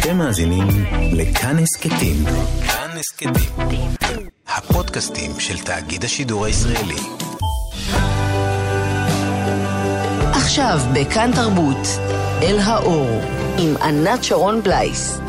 אתם מאזינים לכאן הסכתים. כאן הסכתים. הפודקאסטים של תאגיד השידור הישראלי. עכשיו בכאן תרבות, אל האור, עם ענת שרון בלייס.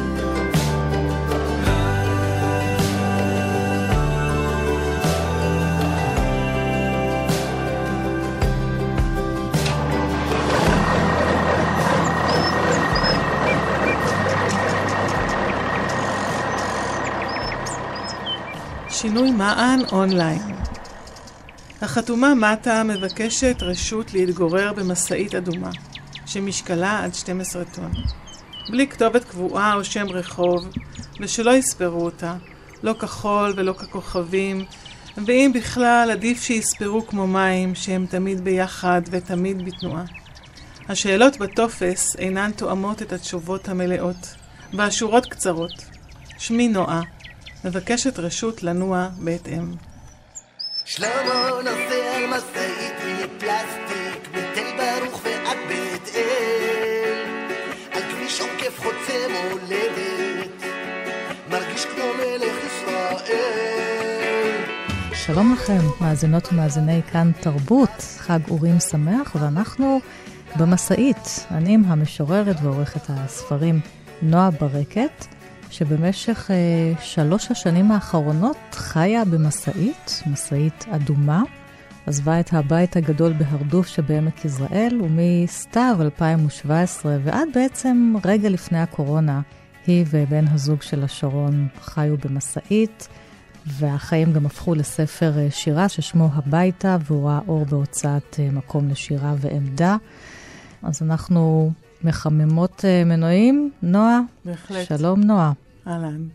שינוי מען אונליין. החתומה מטה מבקשת רשות להתגורר במשאית אדומה, שמשקלה עד 12 טון. בלי כתובת קבועה או שם רחוב, ושלא יספרו אותה, לא כחול ולא ככוכבים, ואם בכלל עדיף שיספרו כמו מים, שהם תמיד ביחד ותמיד בתנועה. השאלות בטופס אינן תואמות את התשובות המלאות, והשורות קצרות. שמי נועה, מבקשת רשות לנוע בהתאם. שלמה נוסע על משאית מפלסטיק מתל ברוך ועד בית אל על כביש עוקף חוצה מולדת מרגיש כמו מלך ישראל שלום לכם, מאזינות ומאזיני כאן תרבות, חג אורים שמח, ואנחנו במשאית. אני עם המשוררת ועורכת הספרים נועה ברקת. שבמשך אה, שלוש השנים האחרונות חיה במשאית, משאית אדומה. עזבה את הבית הגדול בהרדוף שבעמק יזרעאל, ומסתיו 2017 ועד בעצם רגע לפני הקורונה, היא ובן הזוג שלה שרון חיו במשאית, והחיים גם הפכו לספר אה, שירה ששמו הביתה, והוא ראה אור בהוצאת אה, מקום לשירה ועמדה. אז אנחנו מחממות אה, מנועים. נועה? בהחלט. שלום, נועה. אהלן.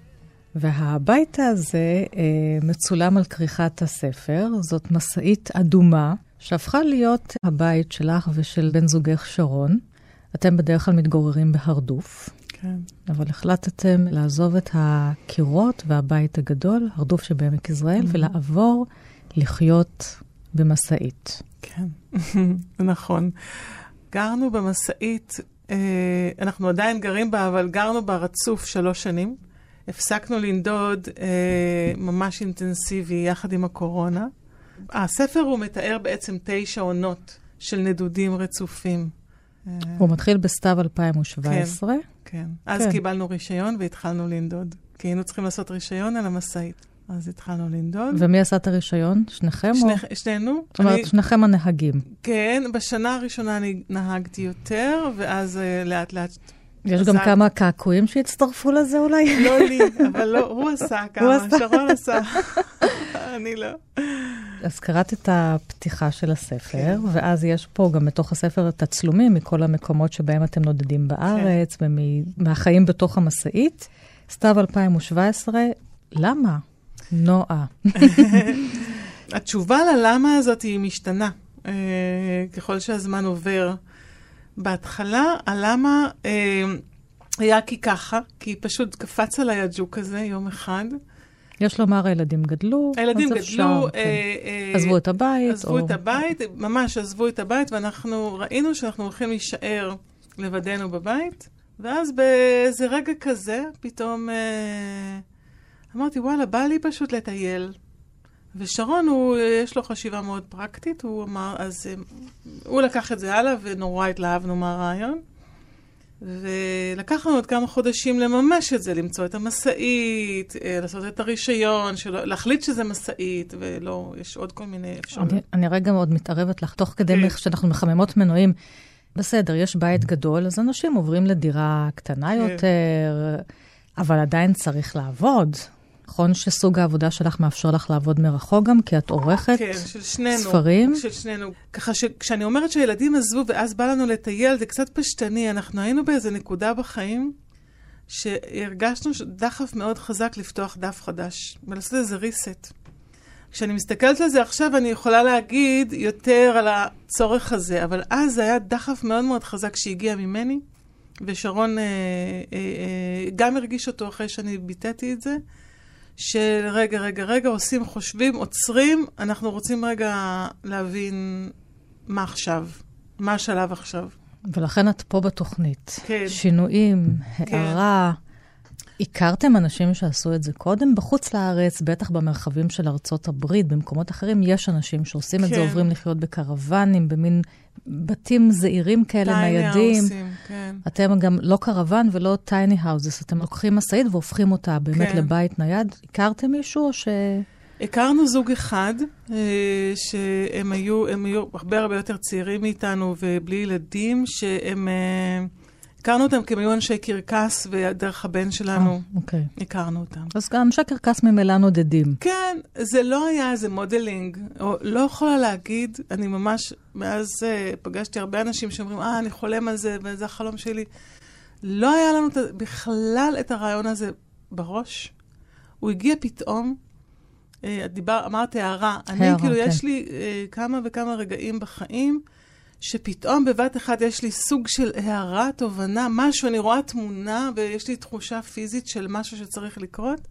והבית הזה אה, מצולם על כריכת הספר. זאת משאית אדומה, שהפכה להיות הבית שלך ושל בן זוגך שרון. אתם בדרך כלל מתגוררים בהרדוף. כן. אבל החלטתם לעזוב את הקירות והבית הגדול, הרדוף שבעמק יזרעאל, mm-hmm. ולעבור לחיות במשאית. כן, נכון. גרנו במשאית אנחנו עדיין גרים בה, אבל גרנו בה רצוף שלוש שנים. הפסקנו לנדוד אה, ממש אינטנסיבי יחד עם הקורונה. הספר הוא מתאר בעצם תשע עונות של נדודים רצופים. אה, הוא מתחיל בסתיו 2017. כן, כן. אז כן. קיבלנו רישיון והתחלנו לנדוד. כי היינו צריכים לעשות רישיון על המשאית. אז התחלנו לנדוד. ומי עשה את הרישיון? שניכם? שני, או... שנינו. זאת אומרת, אני... שניכם הנהגים. כן, בשנה הראשונה אני נהגתי יותר, ואז uh, לאט לאט... יש גם כמה קעקועים שהצטרפו לזה אולי? לא לי, אבל לא, הוא עשה כמה, שרון עשה. אני לא. אז קראת את הפתיחה של הספר, כן. ואז יש פה גם בתוך הספר תצלומים מכל המקומות שבהם אתם נודדים בארץ, כן. ומהחיים בתוך המשאית. סתיו 2017, למה? נועה. התשובה ללמה הזאת היא משתנה uh, ככל שהזמן עובר. בהתחלה הלמה uh, היה כי ככה, כי פשוט קפץ עליי הג'וק הזה יום אחד. יש לומר, הילדים גדלו, הילדים גדלו, אפשר, כן. אה, עזבו את הבית. עזבו או... את הבית, ממש עזבו את הבית, ואנחנו ראינו שאנחנו הולכים להישאר לבדנו בבית, ואז באיזה רגע כזה, פתאום... אה, אמרתי, וואלה, בא לי פשוט לטייל. ושרון, הוא, יש לו חשיבה מאוד פרקטית, הוא אמר, אז הוא לקח את זה הלאה, ונורא התלהבנו מהרעיון. ולקח לנו עוד כמה חודשים לממש את זה, למצוא את המשאית, אה, לעשות את הרישיון, שלא, להחליט שזה משאית, ולא, יש עוד כל מיני אפשרויות. אני, אני רגע מאוד מתערבת לך, תוך כדי כן. שאנחנו מחממות מנועים. בסדר, יש בית גדול, אז אנשים עוברים לדירה קטנה כן. יותר, אבל עדיין צריך לעבוד. נכון שסוג העבודה שלך מאפשר לך לעבוד מרחוק גם, כי את עורכת כן, של שנינו, ספרים? של שנינו. ככה שכשאני אומרת שהילדים עזבו ואז בא לנו לטייל, זה קצת פשטני. אנחנו היינו באיזה נקודה בחיים שהרגשנו דחף מאוד חזק לפתוח דף חדש ולעשות איזה reset. כשאני מסתכלת על זה עכשיו, אני יכולה להגיד יותר על הצורך הזה, אבל אז זה היה דחף מאוד מאוד חזק שהגיע ממני, ושרון אה, אה, אה, גם הרגיש אותו אחרי שאני ביטאתי את זה. של רגע, רגע, רגע, עושים, חושבים, עוצרים, אנחנו רוצים רגע להבין מה עכשיו, מה השלב עכשיו. ולכן את פה בתוכנית. כן. שינויים, כן. הכרתם אנשים שעשו את זה קודם? בחוץ לארץ, בטח במרחבים של ארצות הברית, במקומות אחרים, יש אנשים שעושים את זה, כן. עוברים לחיות בקרוונים, במין בתים זעירים כאלה, ניידים. האוסים, כן. אתם גם לא קרוון ולא טייני האוזס, אתם לוקחים משאית והופכים אותה באמת כן. לבית נייד. הכרתם מישהו או ש... הכרנו זוג אחד, אה, שהם היו, היו הרבה הרבה יותר צעירים מאיתנו ובלי ילדים, שהם... הכרנו אותם כי הם היו אנשי קרקס, ודרך הבן שלנו אה, אוקיי. הכרנו אותם. אז גם אנשי קרקס ממילא נודדים. כן, זה לא היה איזה modeling, או לא יכולה להגיד, אני ממש, מאז אה, פגשתי הרבה אנשים שאומרים, אה, אני חולם על זה, וזה החלום שלי. לא היה לנו בכלל את הרעיון הזה בראש. הוא הגיע פתאום, אה, דיבר, אמרת הערה. אני, הערה, כאילו, כן. יש לי אה, כמה וכמה רגעים בחיים, שפתאום בבת אחת יש לי סוג של הערה, תובנה, משהו, אני רואה תמונה ויש לי תחושה פיזית של משהו שצריך לקרות.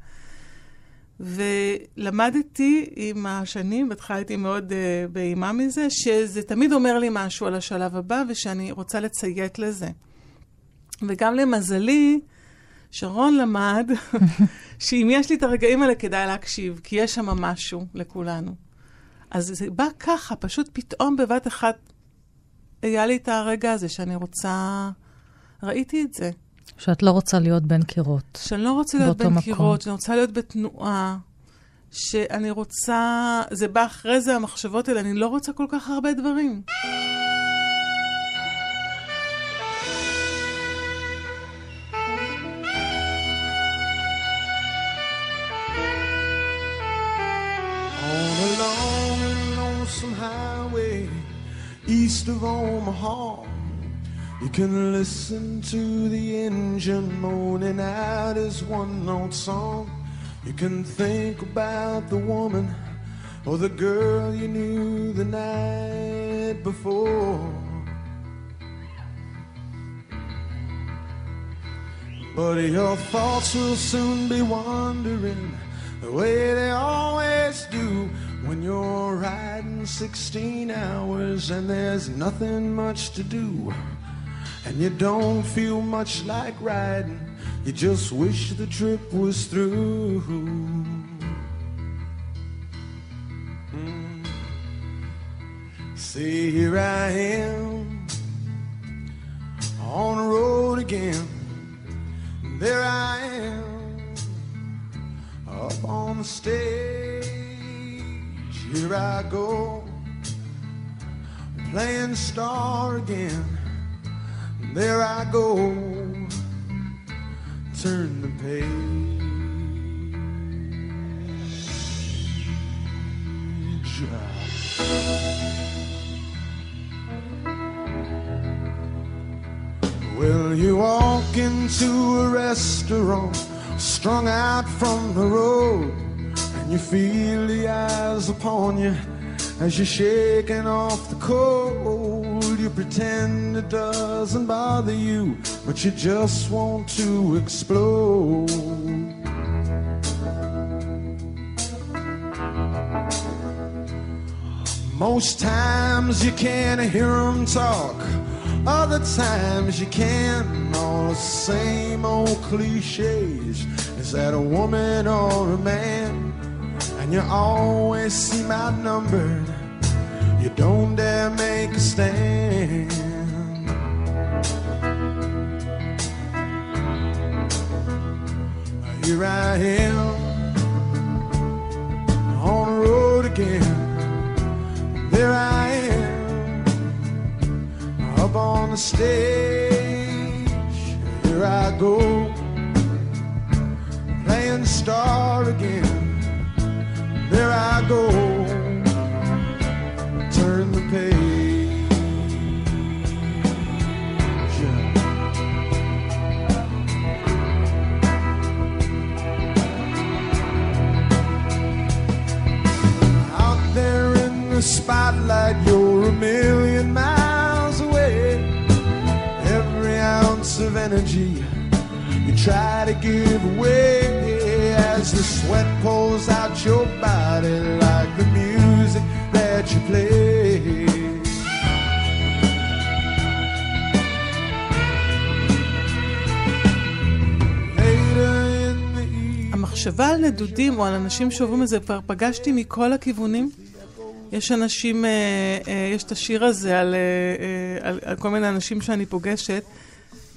ולמדתי עם השנים, בהתחלה הייתי מאוד uh, באימה מזה, שזה תמיד אומר לי משהו על השלב הבא ושאני רוצה לציית לזה. וגם למזלי, שרון למד שאם יש לי את הרגעים האלה כדאי להקשיב, כי יש שם משהו לכולנו. אז זה בא ככה, פשוט פתאום בבת אחת היה לי את הרגע הזה שאני רוצה... ראיתי את זה. שאת לא רוצה להיות בין קירות. שאני לא רוצה להיות בין מקום. קירות, שאני רוצה להיות בתנועה, שאני רוצה... זה בא אחרי זה, המחשבות האלה, אני לא רוצה כל כך הרבה דברים. East of Omaha, you can listen to the engine moaning out his one note song. You can think about the woman or the girl you knew the night before. But your thoughts will soon be wandering the way they always do when you're riding 16 hours and there's nothing much to do. And you don't feel much like riding, you just wish the trip was through. Mm. See, here I am on the road again. There I am up on the stage. Here I go playing star again. There I go, turn the page. Well, you walk into a restaurant, strung out from the road, and you feel the eyes upon you as you're shaking off the cold. You pretend it doesn't bother you, but you just want to explode. Most times you can't hear them talk, other times you can. All the same old cliches. Is that a woman or a man? And you always seem outnumbered. You don't dare make a stand. Here I am on the road again. There I am up on the stage. Here I go playing star again. There I go, turn the page. Out there in the spotlight, you're a million miles away. Every ounce of energy you try to give away as the sweat pulls out your body like the music that you play. במחשבה על נדודים או על אנשים שעוברים את זה, כבר פגשתי מכל הכיוונים. יש אנשים, אה, אה, יש את השיר הזה על, אה, על, על כל מיני אנשים שאני פוגשת.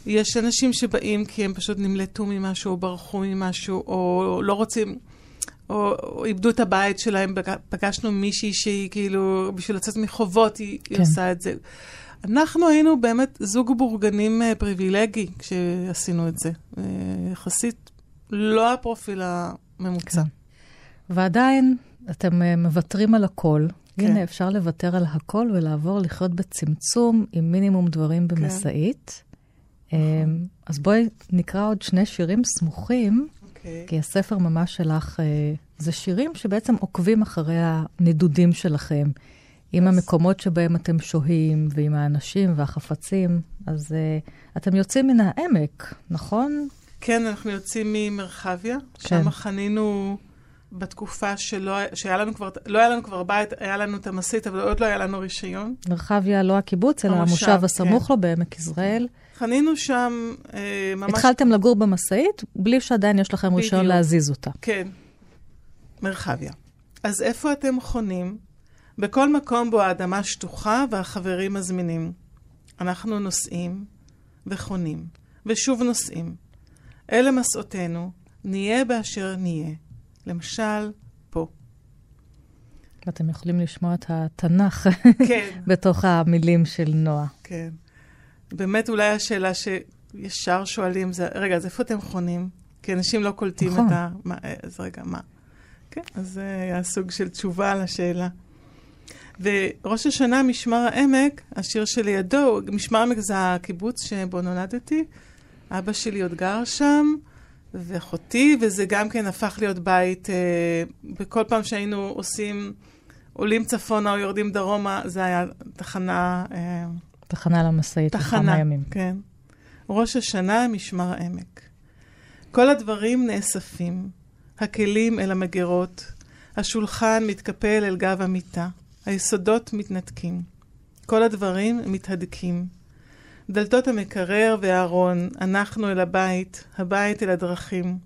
יש אנשים שבאים כי הם פשוט נמלטו ממשהו, או ברחו ממשהו, או לא רוצים, או, או איבדו את הבית שלהם. פגשנו מישהי שהיא כאילו, בשביל לצאת מחובות, היא, כן. היא עושה את זה. אנחנו היינו באמת זוג בורגנים פריבילגי כשעשינו את זה. יחסית לא הפרופיל הממוצע. כן. ועדיין, אתם מוותרים על הכל. כן. הנה, אפשר לוותר על הכל ולעבור לחיות בצמצום עם מינימום דברים כן. במשאית. כן. אז בואי נקרא עוד שני שירים סמוכים, okay. אוקיי. כי הספר ממש שלך, אה, זה שירים שבעצם עוקבים אחרי הנדודים שלכם, עם אז... המקומות שבהם אתם שוהים, ועם האנשים והחפצים. אז uh, אתם יוצאים מן העמק, נכון? כן, אנחנו יוצאים ממרחביה, כן. שם חנינו... בתקופה שלא, שהיה לנו כבר, לא היה לנו כבר בית, היה לנו את המסית, אבל עוד לא היה לנו רישיון. מרחביה לא הקיבוץ, אלא המושב, המושב הסמוך כן. לו בעמק יזרעאל. חנינו שם אה, ממש... התחלתם לגור במשאית, בלי שעדיין יש לכם רישיון להזיז אותה. כן, מרחביה. אז איפה אתם חונים? בכל מקום בו האדמה שטוחה והחברים מזמינים. אנחנו נוסעים וחונים, ושוב נוסעים. אלה מסעותינו, נהיה באשר נהיה. למשל, פה. ואתם יכולים לשמוע את התנ"ך כן. בתוך המילים של נועה. כן. באמת אולי השאלה שישר שואלים זה, רגע, אז איפה אתם חונים? כי אנשים לא קולטים נכון. את ה... מה, אז רגע, מה? כן, אז זה היה סוג של תשובה על השאלה. וראש השנה, משמר העמק, השיר שלידו, משמר העמק זה הקיבוץ שבו נולדתי. אבא שלי עוד גר שם, ואחותי, וזה גם כן הפך להיות בית, אה, בכל פעם שהיינו עושים, עולים צפונה או יורדים דרומה, זה היה תחנה... אה, תחנה למשאית לכמה ימים. כן. ראש השנה, משמר העמק. כל הדברים נאספים, הכלים אל המגירות, השולחן מתקפל אל גב המיטה, היסודות מתנתקים. כל הדברים מתהדקים. דלתות המקרר והארון, אנחנו אל הבית, הבית אל הדרכים.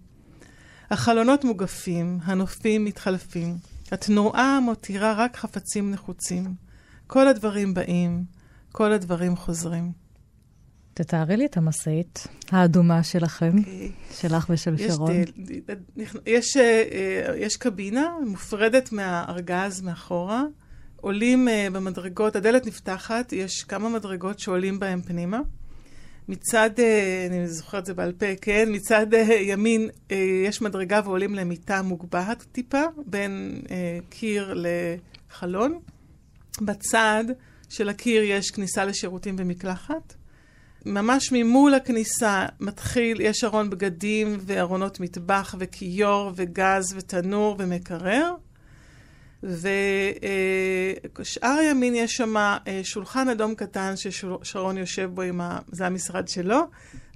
החלונות מוגפים, הנופים מתחלפים. התנועה מותירה רק חפצים נחוצים. כל הדברים באים, כל הדברים חוזרים. תתארי לי את המשאית האדומה שלכם, okay. אוקיי. שלך ושל יש שרון. דל, יש, אה, יש קבינה מופרדת מהארגז מאחורה, עולים uh, במדרגות, הדלת נפתחת, יש כמה מדרגות שעולים בהן פנימה. מצד, אני זוכרת את זה בעל פה, כן, מצד ימין יש מדרגה ועולים למיטה מוגבהת טיפה, בין קיר לחלון. בצד של הקיר יש כניסה לשירותים ומקלחת. ממש ממול הכניסה מתחיל, יש ארון בגדים וארונות מטבח וכיור וגז ותנור ומקרר. ושאר הימין יש שם אה, שולחן אדום קטן ששרון יושב בו, עם ה... זה המשרד שלו,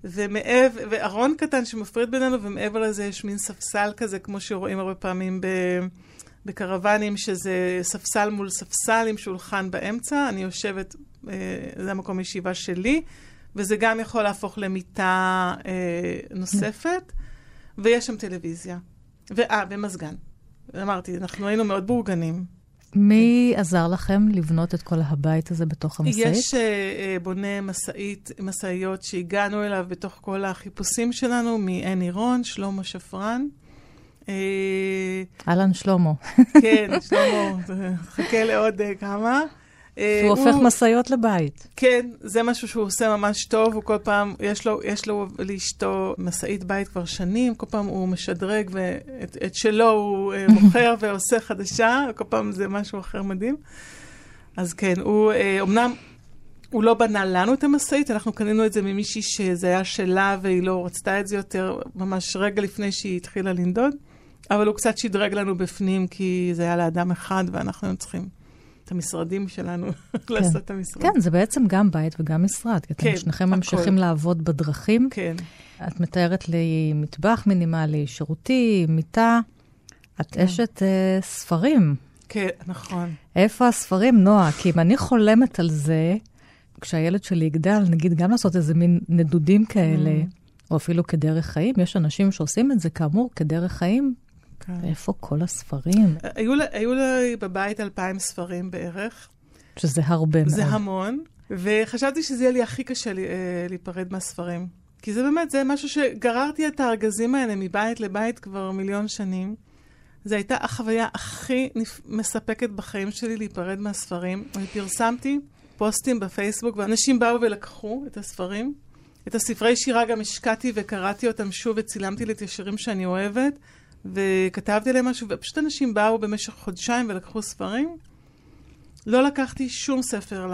ומעב... וארון קטן שמפריד בינינו, ומעבר לזה יש מין ספסל כזה, כמו שרואים הרבה פעמים ב... בקרוונים, שזה ספסל מול ספסל עם שולחן באמצע. אני יושבת, אה, זה המקום ישיבה שלי, וזה גם יכול להפוך למיטה אה, נוספת, ויש שם טלוויזיה. ואה, ומזגן. אמרתי, אנחנו היינו מאוד בורגנים. מי עזר לכם לבנות את כל הבית הזה בתוך המשאית? יש uh, uh, בונה משאית, משאיות שהגענו אליו בתוך כל החיפושים שלנו, מעין עירון, שלמה שפרן. אה, אהלן שלמה. כן, שלמה, חכה לעוד uh, כמה. אה, שהוא הופך משאיות לבית. כן, זה משהו שהוא עושה ממש טוב, הוא כל פעם, יש לו, יש לו לאשתו משאית בית כבר שנים, כל פעם הוא משדרג ואת שלו הוא אה, מוכר ועושה חדשה, כל פעם זה משהו אחר מדהים. אז כן, הוא אומנם, אה, הוא לא בנה לנו את המשאית, אנחנו קנינו את זה ממישהי שזה היה שלה והיא לא רצתה את זה יותר, ממש רגע לפני שהיא התחילה לנדוד, אבל הוא קצת שדרג לנו בפנים, כי זה היה לאדם אחד ואנחנו צריכים את המשרדים שלנו, כן. לעשות את המשרד. כן, זה בעצם גם בית וגם משרד, כי אתם כן, שניכם ממשיכים לעבוד בדרכים. כן. את מתארת לי מטבח מינימלי, שירותי, מיטה. את כן. אשת uh, ספרים. כן, נכון. איפה הספרים, נועה? כי אם אני חולמת על זה, כשהילד שלי יגדל, נגיד גם לעשות איזה מין נדודים כאלה, mm. או אפילו כדרך חיים. יש אנשים שעושים את זה, כאמור, כדרך חיים. כן. ואיפה כל הספרים? היו, לה- היו לי בבית אלפיים ספרים בערך. שזה הרבה מאוד. זה המון, וחשבתי שזה יהיה לי הכי קשה לי, אה, להיפרד מהספרים. כי זה באמת, זה משהו שגררתי את הארגזים האלה מבית לבית כבר מיליון שנים. זו הייתה החוויה הכי נפ... מספקת בחיים שלי להיפרד מהספרים. אני פרסמתי פוסטים בפייסבוק, ואנשים באו ולקחו את הספרים. את הספרי שירה גם השקעתי וקראתי אותם שוב וצילמתי לי את השירים שאני אוהבת, וכתבתי עליהם משהו, ופשוט אנשים באו במשך חודשיים ולקחו ספרים. לא לקחתי שום ספר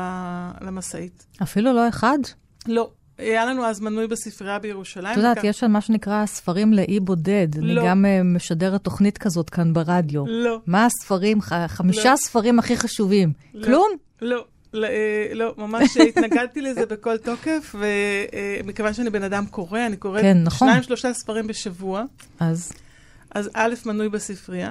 למשאית. אפילו לא אחד? לא. היה לנו אז מנוי בספרייה בירושלים. את יודעת, לקח- יש שם מה שנקרא ספרים לאי בודד. אני לא. גם אה, משדרת תוכנית כזאת כאן ברדיו. לא. מה הספרים, ח- חמישה לא. ספרים הכי חשובים? לא. כלום? לא, לא, אה, לא, ממש התנגדתי לזה בכל תוקף, ומכיוון שאני בן אדם קורא, אני קוראת כן, נכון. שניים, שלושה ספרים בשבוע, אז אז א', מנוי בספרייה,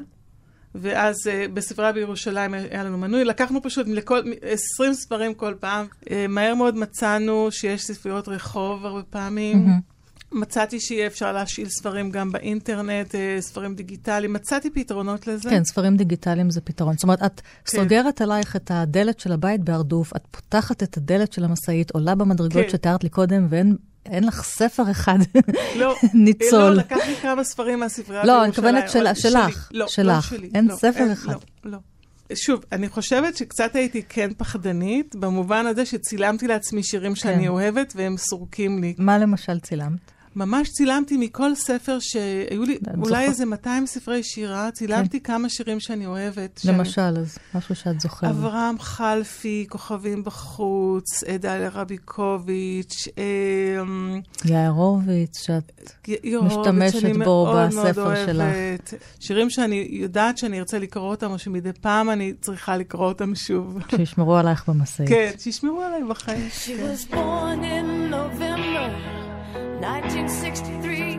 ואז אה, בספרייה בירושלים היה לנו מנוי, לקחנו פשוט לכל, 20 ספרים כל פעם. אה, מהר מאוד מצאנו שיש ספריות רחוב הרבה פעמים. מהמם. מצאתי שיהיה אפשר להשאיל ספרים גם באינטרנט, אה, ספרים דיגיטליים, מצאתי פתרונות לזה. כן, ספרים דיגיטליים זה פתרון. זאת אומרת, את כן. סוגרת עלייך את הדלת של הבית בהרדוף, את פותחת את הדלת של המשאית, עולה במדרגות כן. שתיארת לי קודם, ואין אין לך ספר אחד לא, ניצול. לא, לקח לי כמה ספרים מהספרייה לא, בירושלים. אני מתכוונת שלך, שלי. לא, שלך. לא שלי. אין לא, ספר אחד. לא, לא. שוב, אני חושבת שקצת הייתי כן פחדנית, במובן הזה שצילמתי לעצמי שירים שאני כן. אוהבת והם סורקים לי. מה למשל צילמת? ממש צילמתי מכל ספר שהיו לי, אולי זוכרת? איזה 200 ספרי שירה, צילמתי כמה שירים שאני אוהבת. שאני- למשל, אז משהו שאת זוכרת. אברהם חלפי, כוכבים בחוץ, דליה רביקוביץ', אמ, יאיר הורוביץ, שאת... משתמשת שאני בו מאוד מאוד בספר שלך. שירים שאני יודעת שאני ארצה לקרוא אותם, או שמדי פעם אני צריכה לקרוא אותם שוב. שישמרו עלייך במשאית. כן, שישמרו עליי בחיים. 1963,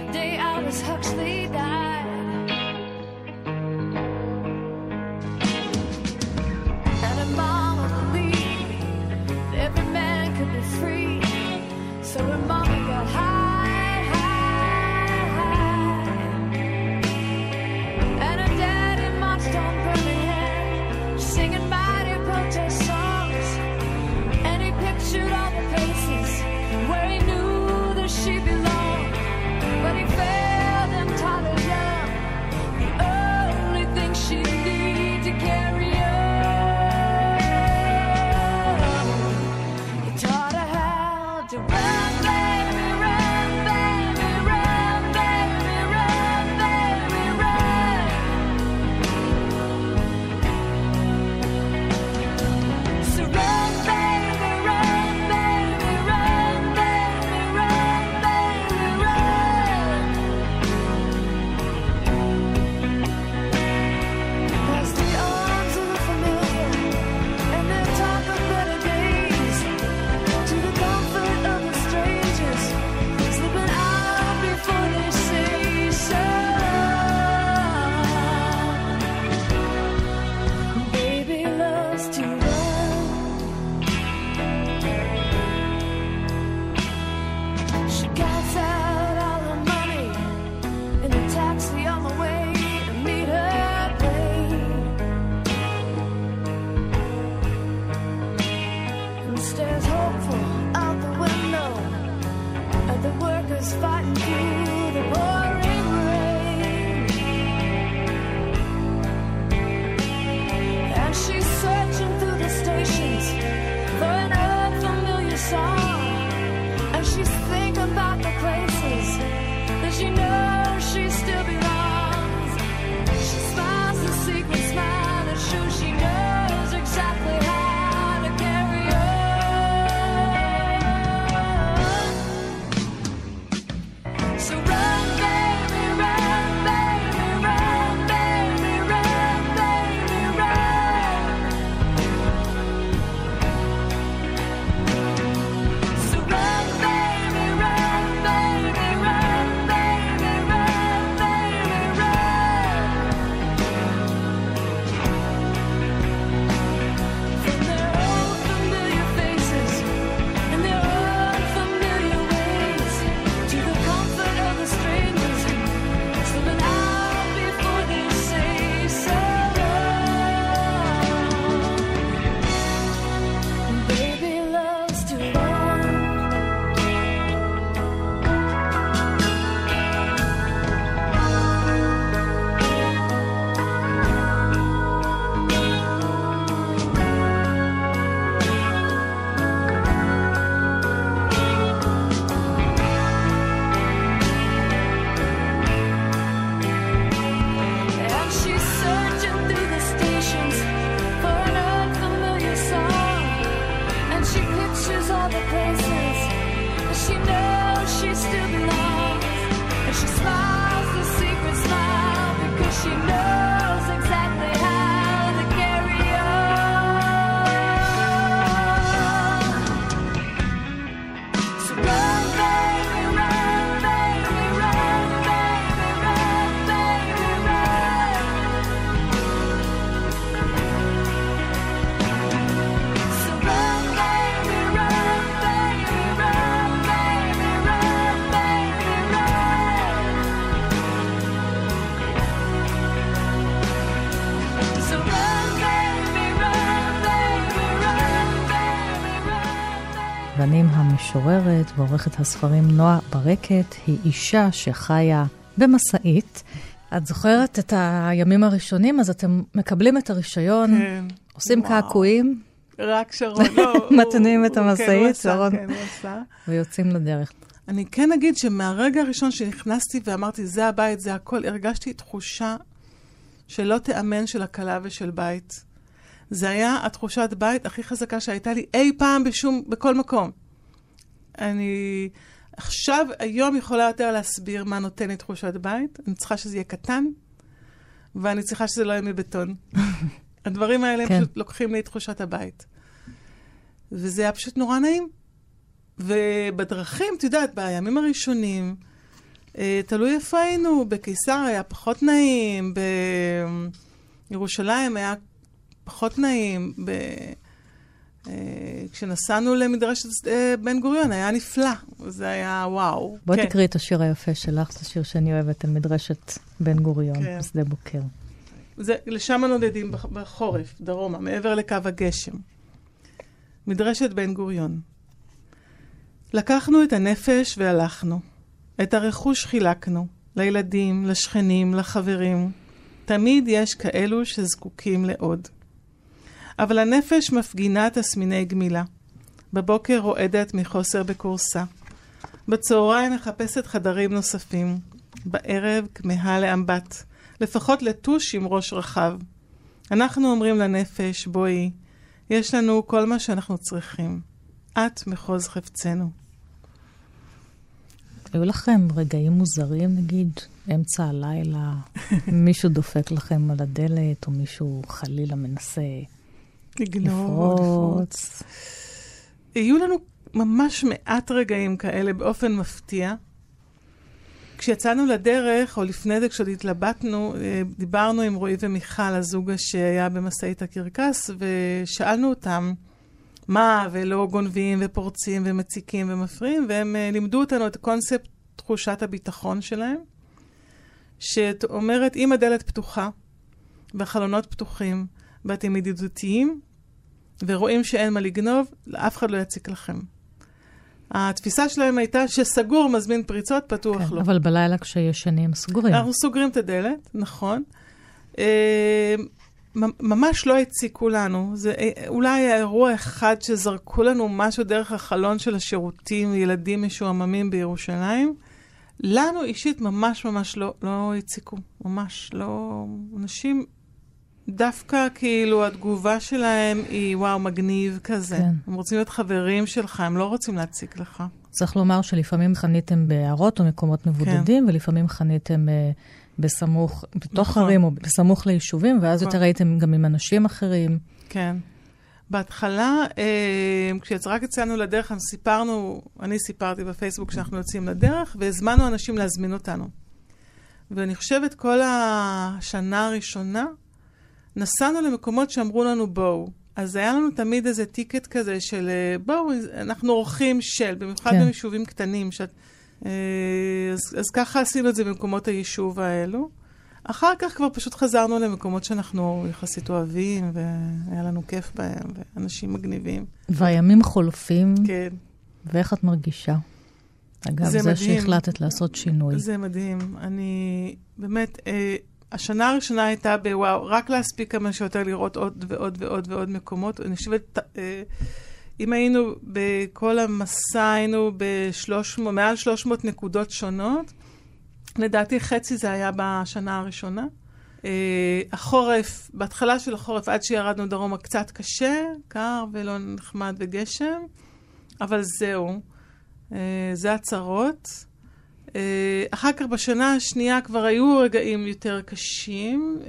the day Aldous Huxley died. ועורכת הספרים נועה ברקת, היא אישה שחיה במשאית. את זוכרת את הימים הראשונים, אז אתם מקבלים את הרישיון, כן. עושים וואו. קעקועים רק שרון, לא. מתניעים את המשאית, כן, עשה, שרון. כן, הוא עשה. ויוצאים לדרך. אני כן אגיד שמהרגע הראשון שנכנסתי ואמרתי, זה הבית, זה הכל, הרגשתי תחושה שלא תיאמן של הקלה ושל בית. זה היה התחושת בית הכי חזקה שהייתה לי אי פעם בשום, בכל מקום. אני עכשיו, היום יכולה יותר להסביר מה נותן לי תחושת בית. אני צריכה שזה יהיה קטן, ואני צריכה שזה לא יהיה מבטון. הדברים האלה כן. פשוט לוקחים לי את תחושת הבית. וזה היה פשוט נורא נעים. ובדרכים, את יודעת, בימים הראשונים, אה, תלוי איפה היינו, בקיסר היה פחות נעים, בירושלים היה פחות נעים, ב... אה, כשנסענו למדרשת אה, בן גוריון היה נפלא, זה היה וואו. בואי כן. תקראי את השיר היפה שלך, זה שיר שאני אוהבת על מדרשת בן גוריון, כן. בשדה בוקר. זה, לשם נודדים בח- בחורף, דרומה, מעבר לקו הגשם. מדרשת בן גוריון. לקחנו את הנפש והלכנו. את הרכוש חילקנו. לילדים, לשכנים, לחברים. תמיד יש כאלו שזקוקים לעוד. אבל הנפש מפגינה תסמיני גמילה. בבוקר רועדת מחוסר בכורסה. בצהריים מחפשת חדרים נוספים. בערב כמהה לאמבט. לפחות לטוש עם ראש רחב. אנחנו אומרים לנפש, בואי, יש לנו כל מה שאנחנו צריכים. את מחוז חפצנו. היו לכם רגעים מוזרים, נגיד, אמצע הלילה, מישהו דופק לכם על הדלת, או מישהו חלילה מנסה לגנוב, לפרוץ? יהיו לנו ממש מעט רגעים כאלה באופן מפתיע. כשיצאנו לדרך, או לפני זה כשהתלבטנו, אה, דיברנו עם רועי ומיכל, הזוג שהיה במשאית הקרקס, ושאלנו אותם מה, ולא גונבים ופורצים ומציקים ומפריעים, והם אה, לימדו אותנו את קונספט תחושת הביטחון שלהם, שאומרת, אם הדלת פתוחה והחלונות פתוחים ואתם ידידותיים, ורואים שאין מה לגנוב, אף אחד לא יציק לכם. התפיסה שלהם הייתה שסגור מזמין פריצות, פתוח כן, לא. אבל בלילה כשישנים סגורים. אנחנו סוגרים את הדלת, נכון. אה, ממש לא הציקו לנו. זה אה, אולי היה אירוע אחד שזרקו לנו משהו דרך החלון של השירותים, ילדים משועממים בירושלים. לנו אישית ממש ממש לא, לא הציקו. ממש לא... אנשים, דווקא כאילו התגובה שלהם היא וואו, מגניב כזה. כן. הם רוצים להיות חברים שלך, הם לא רוצים להציק לך. צריך לומר שלפעמים חניתם בעיירות או מקומות מבודדים, ולפעמים חניתם אה, בסמוך, בתוך נכון. ערים או בסמוך ליישובים, ואז נכון. יותר הייתם גם עם אנשים אחרים. כן. בהתחלה, אה, כשרק יצאנו לדרך, אנחנו סיפרנו, אני סיפרתי בפייסבוק שאנחנו יוצאים לדרך, והזמנו אנשים להזמין אותנו. ואני חושבת כל השנה הראשונה, נסענו למקומות שאמרו לנו בואו. אז היה לנו תמיד איזה טיקט כזה של אה, בואו, אנחנו אורחים של, במיוחד כן. ביישובים קטנים. שאת, אה, אז, אז ככה עשינו את זה במקומות היישוב האלו. אחר כך כבר פשוט חזרנו למקומות שאנחנו יחסית אוהבים, והיה לנו כיף בהם, ואנשים מגניבים. והימים חולפים, כן, ואיך את מרגישה? אגב, זה זה, מדהים. שהחלטת לעשות שינוי. זה מדהים. אני באמת, אה, השנה הראשונה הייתה בוואו, רק להספיק כמה שיותר לראות עוד ועוד ועוד ועוד מקומות. אני חושבת, אה, אם היינו בכל המסע, היינו ב-300, מעל 300 נקודות שונות. לדעתי חצי זה היה בשנה הראשונה. Uh, החורף, בהתחלה של החורף, עד שירדנו דרומה, קצת קשה, קר ולא נחמד וגשם, אבל זהו, uh, זה הצרות. Uh, אחר כך בשנה השנייה כבר היו רגעים יותר קשים, uh,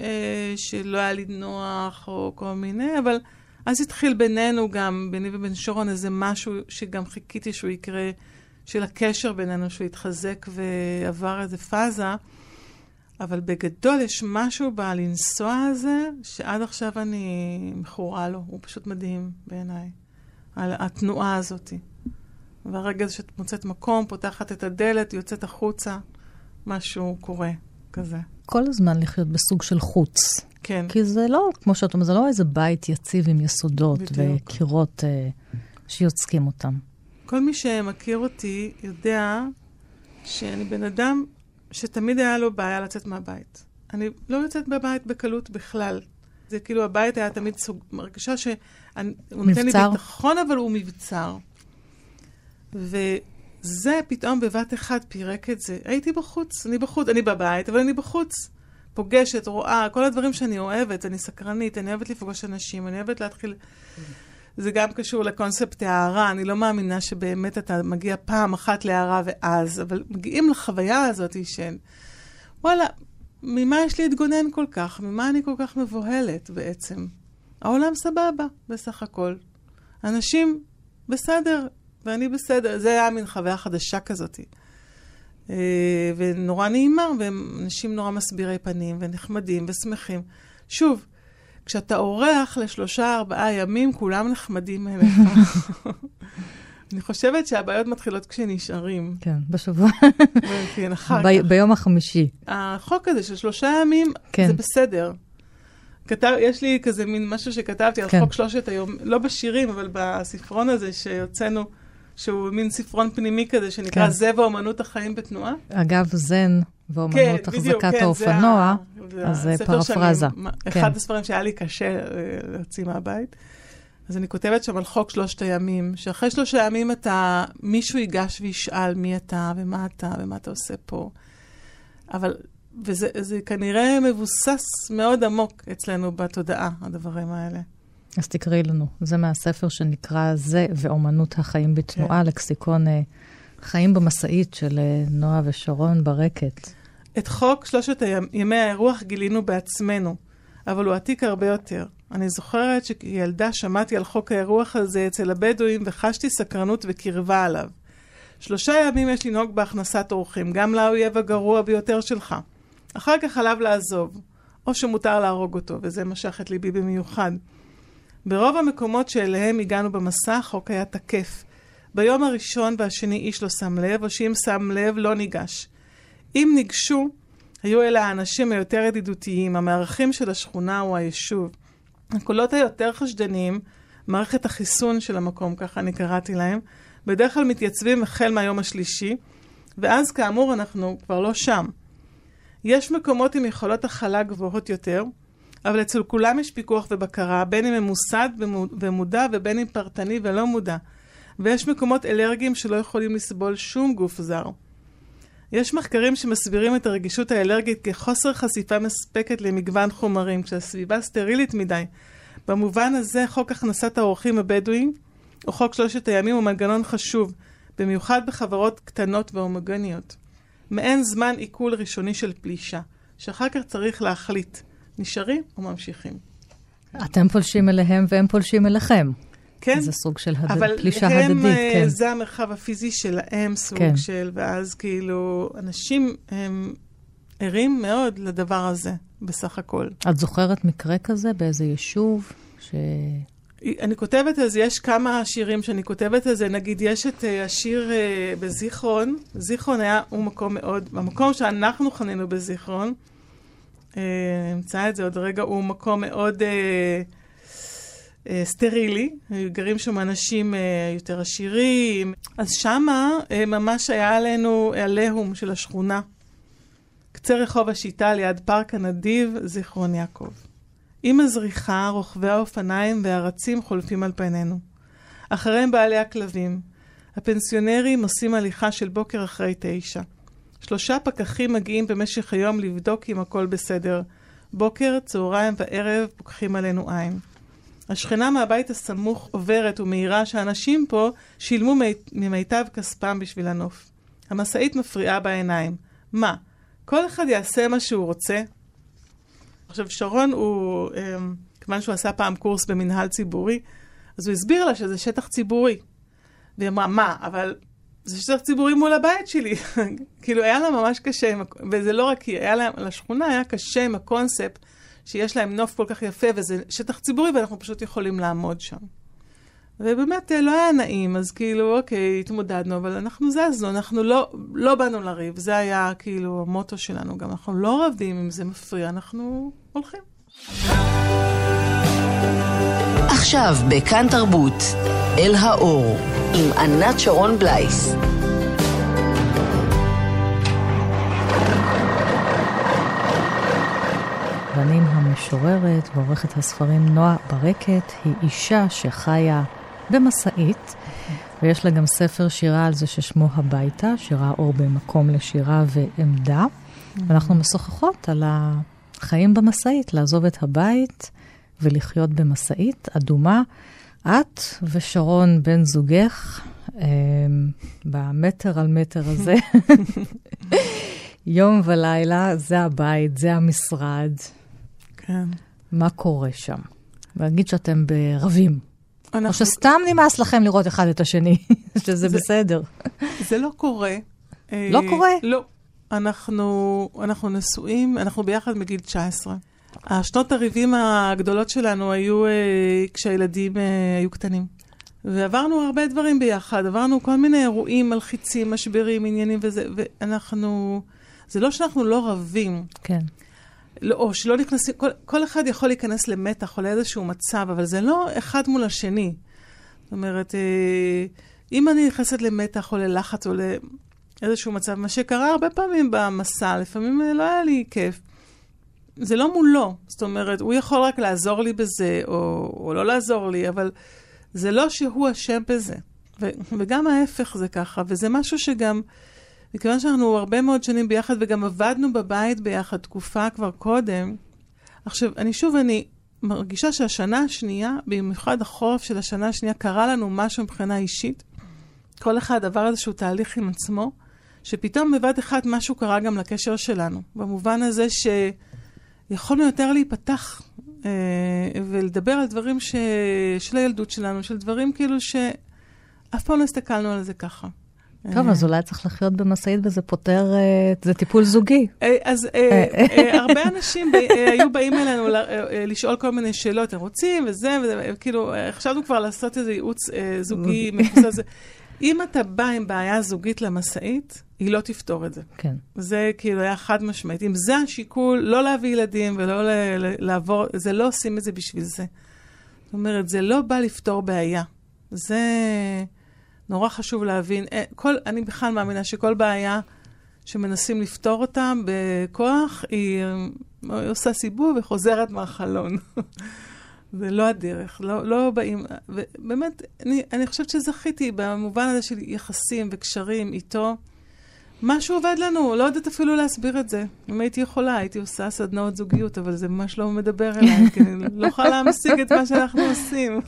שלא היה לי נוח או כל מיני, אבל אז התחיל בינינו גם, ביני ובין שרון, איזה משהו שגם חיכיתי שהוא יקרה. של הקשר בינינו, שהוא התחזק ועבר איזה פאזה. אבל בגדול יש משהו בלנסוע הזה, שעד עכשיו אני מכורה לו. הוא פשוט מדהים בעיניי. על התנועה הזאת. והרגע הזה שאת מוצאת מקום, פותחת את הדלת, יוצאת החוצה, משהו קורה כזה. כל הזמן לחיות בסוג של חוץ. כן. כי זה לא, כמו שאת אומרת, זה לא איזה בית יציב עם יסודות בדיוק. וקירות אה, שיוצקים אותם. כל מי שמכיר אותי יודע שאני בן אדם שתמיד היה לו בעיה לצאת מהבית. אני לא יוצאת מהבית בקלות בכלל. זה כאילו, הבית היה תמיד סוג... מרגישה שהוא נותן לי? ביטחון, אבל הוא מבצר. וזה פתאום בבת אחת פירק את זה. הייתי בחוץ, אני בחוץ, אני בבית, אבל אני בחוץ. פוגשת, רואה, כל הדברים שאני אוהבת, אני סקרנית, אני אוהבת לפגוש אנשים, אני אוהבת להתחיל... זה גם קשור לקונספט הערה, אני לא מאמינה שבאמת אתה מגיע פעם אחת להערה ואז, אבל מגיעים לחוויה הזאת של, וואלה, ממה יש להתגונן כל כך? ממה אני כל כך מבוהלת בעצם? העולם סבבה, בסך הכל. אנשים בסדר, ואני בסדר. זה היה מין חוויה חדשה כזאת. אה, ונורא נעימה, ואנשים נורא מסבירי פנים, ונחמדים ושמחים. שוב, כשאתה אורח לשלושה, ארבעה ימים, כולם נחמדים אליך. אני חושבת שהבעיות מתחילות כשנשארים. כן, בשבוע, כן, אחר ב- כך. ביום החמישי. החוק הזה של שלושה ימים, כן. זה בסדר. כתב, יש לי כזה מין משהו שכתבתי על כן. חוק שלושת היום, לא בשירים, אבל בספרון הזה שהוצאנו, שהוא מין ספרון פנימי כזה, שנקרא כן. זה ואומנות החיים בתנועה. אגב, זן ואומנות החזקת כן, האופנוע, ה- זה אז זה שאני- פרפרזה. מה- כן. אחד הספרים שהיה לי קשה אה, להוציא מהבית. אז אני כותבת שם על חוק שלושת הימים, שאחרי שלושה ימים אתה, מישהו ייגש וישאל מי אתה ומה אתה ומה אתה עושה פה. אבל, וזה זה כנראה מבוסס מאוד עמוק אצלנו בתודעה, הדברים האלה. אז תקראי לנו. זה מהספר שנקרא זה ואומנות החיים בתנועה, כן. לקסיקון אה, חיים במשאית של אה, נועה ושרון ברקת. את חוק שלושת הימ- ימי האירוח גילינו בעצמנו, אבל הוא עתיק הרבה יותר. אני זוכרת שכילדה שמעתי על חוק האירוח הזה אצל הבדואים וחשתי סקרנות וקרבה עליו. שלושה ימים יש לנהוג בהכנסת אורחים, גם לאויב הגרוע ביותר שלך. אחר כך עליו לעזוב, או שמותר להרוג אותו, וזה משך את ליבי במיוחד. ברוב המקומות שאליהם הגענו במסע, החוק היה תקף. ביום הראשון והשני איש לא שם לב, או שאם שם לב, לא ניגש. אם ניגשו, היו אלה האנשים היותר ידידותיים, המארחים של השכונה או היישוב. הקולות היותר חשדניים, מערכת החיסון של המקום, ככה אני קראתי להם, בדרך כלל מתייצבים החל מהיום השלישי, ואז כאמור אנחנו כבר לא שם. יש מקומות עם יכולות הכלה גבוהות יותר, אבל אצל כולם יש פיקוח ובקרה, בין אם ממוסד ומו- ומודע ובין אם פרטני ולא מודע. ויש מקומות אלרגיים שלא יכולים לסבול שום גוף זר. יש מחקרים שמסבירים את הרגישות האלרגית כחוסר חשיפה מספקת למגוון חומרים, כשהסביבה סטרילית מדי. במובן הזה, חוק הכנסת האורחים הבדואים, או חוק שלושת הימים, הוא מנגנון חשוב, במיוחד בחברות קטנות והומוגניות. מעין זמן עיכול ראשוני של פלישה, שאחר כך צריך להחליט, נשארים או ממשיכים. אתם פולשים אליהם והם פולשים אליכם. כן, זה סוג של הד... אבל פלישה הם, הדדית, אה, כן. זה המרחב הפיזי שלהם, סוג כן. של, ואז כאילו, אנשים הם ערים מאוד לדבר הזה, בסך הכל. את זוכרת מקרה כזה באיזה יישוב? ש... אני כותבת על זה, יש כמה שירים שאני כותבת על זה, נגיד יש את אה, השיר אה, בזיכרון, זיכרון היה, הוא מקום מאוד, המקום שאנחנו חנינו בזיכרון, אמצא את זה עוד רגע, הוא מקום מאוד אה, אה, סטרילי, גרים שם אנשים אה, יותר עשירים, אז שמה אה, ממש היה עלינו עליהום של השכונה. קצה רחוב השיטה ליד פארק הנדיב, זיכרון יעקב. עם הזריחה, רוכבי האופניים והרצים חולפים על פנינו. אחריהם בעלי הכלבים. הפנסיונרים עושים הליכה של בוקר אחרי תשע. שלושה פקחים מגיעים במשך היום לבדוק אם הכל בסדר. בוקר, צהריים וערב פוקחים עלינו עין. השכנה מהבית הסמוך עוברת ומעירה שאנשים פה שילמו מי- ממיטב כספם בשביל הנוף. המשאית מפריעה בעיניים. מה, כל אחד יעשה מה שהוא רוצה? עכשיו, שרון הוא, אמ, כיוון שהוא עשה פעם קורס במנהל ציבורי, אז הוא הסביר לה שזה שטח ציבורי. והיא אמרה, מה, אבל זה שטח ציבורי מול הבית שלי. כאילו, היה לה ממש קשה, וזה לא רק היא, היה לה, לשכונה היה קשה עם הקונספט שיש להם נוף כל כך יפה, וזה שטח ציבורי, ואנחנו פשוט יכולים לעמוד שם. ובאמת אה, לא היה נעים, אז כאילו, אוקיי, התמודדנו, אבל אנחנו זזנו, אנחנו לא, לא באנו לריב, זה היה כאילו המוטו שלנו גם, אנחנו לא רבים אם זה מפריע, אנחנו הולכים. עכשיו בכאן תרבות, אל האור, עם ענת שרון בלייס. ואני המשוררת ועורכת הספרים נועה ברקת, היא אישה שחיה במשאית, ויש לה גם ספר שירה על זה ששמו הביתה, שירה אור במקום לשירה ועמדה. ואנחנו משוחחות על החיים במשאית, לעזוב את הבית ולחיות במשאית אדומה. את ושרון בן זוגך, אה, במטר על מטר הזה, יום ולילה, זה הבית, זה המשרד. כן. מה קורה שם? ולהגיד שאתם ברבים. אנחנו... או שסתם נמאס לכם לראות אחד את השני, שזה זה- בסדר. זה לא קורה. אה, לא קורה? לא. אנחנו, אנחנו נשואים, אנחנו ביחד מגיל 19. השנות הריבים הגדולות שלנו היו אה, כשהילדים אה, היו קטנים. ועברנו הרבה דברים ביחד, עברנו כל מיני אירועים מלחיצים, משברים, עניינים וזה, ואנחנו... זה לא שאנחנו לא רבים, כן. לא, או שלא נכנסים, כל, כל אחד יכול להיכנס למתח או לאיזשהו מצב, אבל זה לא אחד מול השני. זאת אומרת, אה, אם אני נכנסת למתח או ללחץ או לאיזשהו מצב, מה שקרה הרבה פעמים במסע, לפעמים אה, לא היה לי כיף. זה לא מולו, זאת אומרת, הוא יכול רק לעזור לי בזה, או, או לא לעזור לי, אבל זה לא שהוא אשם בזה. ו, וגם ההפך זה ככה, וזה משהו שגם, מכיוון שאנחנו הרבה מאוד שנים ביחד, וגם עבדנו בבית ביחד תקופה כבר קודם, עכשיו, אני שוב, אני מרגישה שהשנה השנייה, במיוחד החורף של השנה השנייה, קרה לנו משהו מבחינה אישית. כל אחד עבר איזשהו תהליך עם עצמו, שפתאום בבת אחת משהו קרה גם לקשר שלנו. במובן הזה שיכולנו יותר להיפתח אה, ולדבר על דברים ש... של הילדות שלנו, של דברים כאילו שאף פעם לא הסתכלנו על זה ככה. טוב, אז אולי צריך לחיות במשאית וזה פותר, אה, זה טיפול זוגי. אה, אז אה, אה, הרבה אנשים אה, היו באים אלינו אה, אה, לשאול כל מיני שאלות, הם רוצים וזה, אה, כאילו, אה, חשבנו כבר לעשות איזה ייעוץ אה, זוגי. אם אתה בא עם בעיה זוגית למשאית, היא לא תפתור את זה. כן. זה כאילו היה חד משמעית. אם זה השיקול, לא להביא ילדים ולא ל- ל- לעבור, זה לא עושים את זה בשביל זה. זאת אומרת, זה לא בא לפתור בעיה. זה נורא חשוב להבין. אה, כל, אני בכלל מאמינה שכל בעיה שמנסים לפתור אותה בכוח, היא, אה, היא עושה סיבוב וחוזרת מהחלון. זה לא הדרך, לא, לא באים, ובאמת, אני, אני חושבת שזכיתי במובן הזה של יחסים וקשרים איתו. משהו עובד לנו, לא יודעת אפילו להסביר את זה. אם הייתי יכולה, הייתי עושה סדנאות זוגיות, אבל זה ממש לא מדבר אליי, כי אני לא יכולה להמשיג את מה שאנחנו עושים.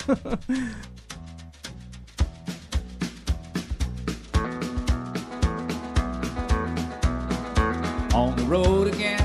on the road again.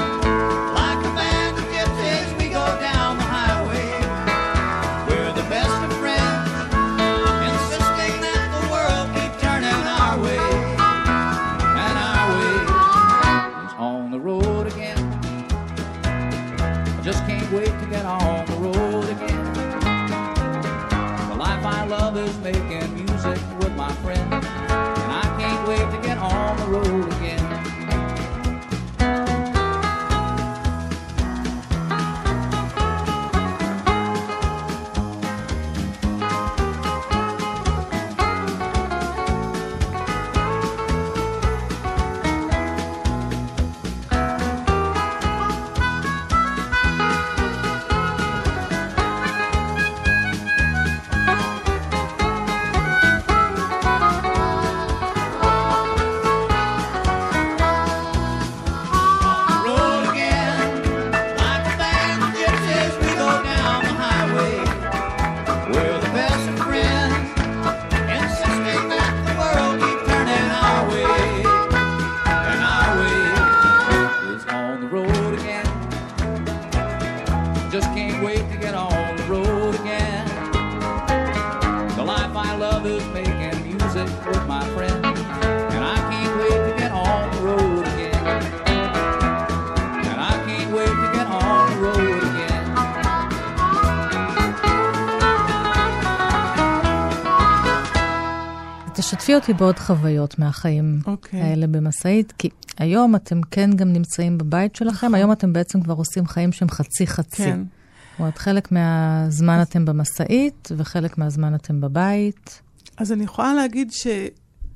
שתפי אותי בעוד חוויות מהחיים אוקיי. האלה במשאית, כי היום אתם כן גם נמצאים בבית שלכם, היום אתם בעצם כבר עושים חיים שהם חצי-חצי. כן. זאת אומרת, חלק מהזמן אתם במשאית וחלק מהזמן אתם בבית. אז אני יכולה להגיד ש...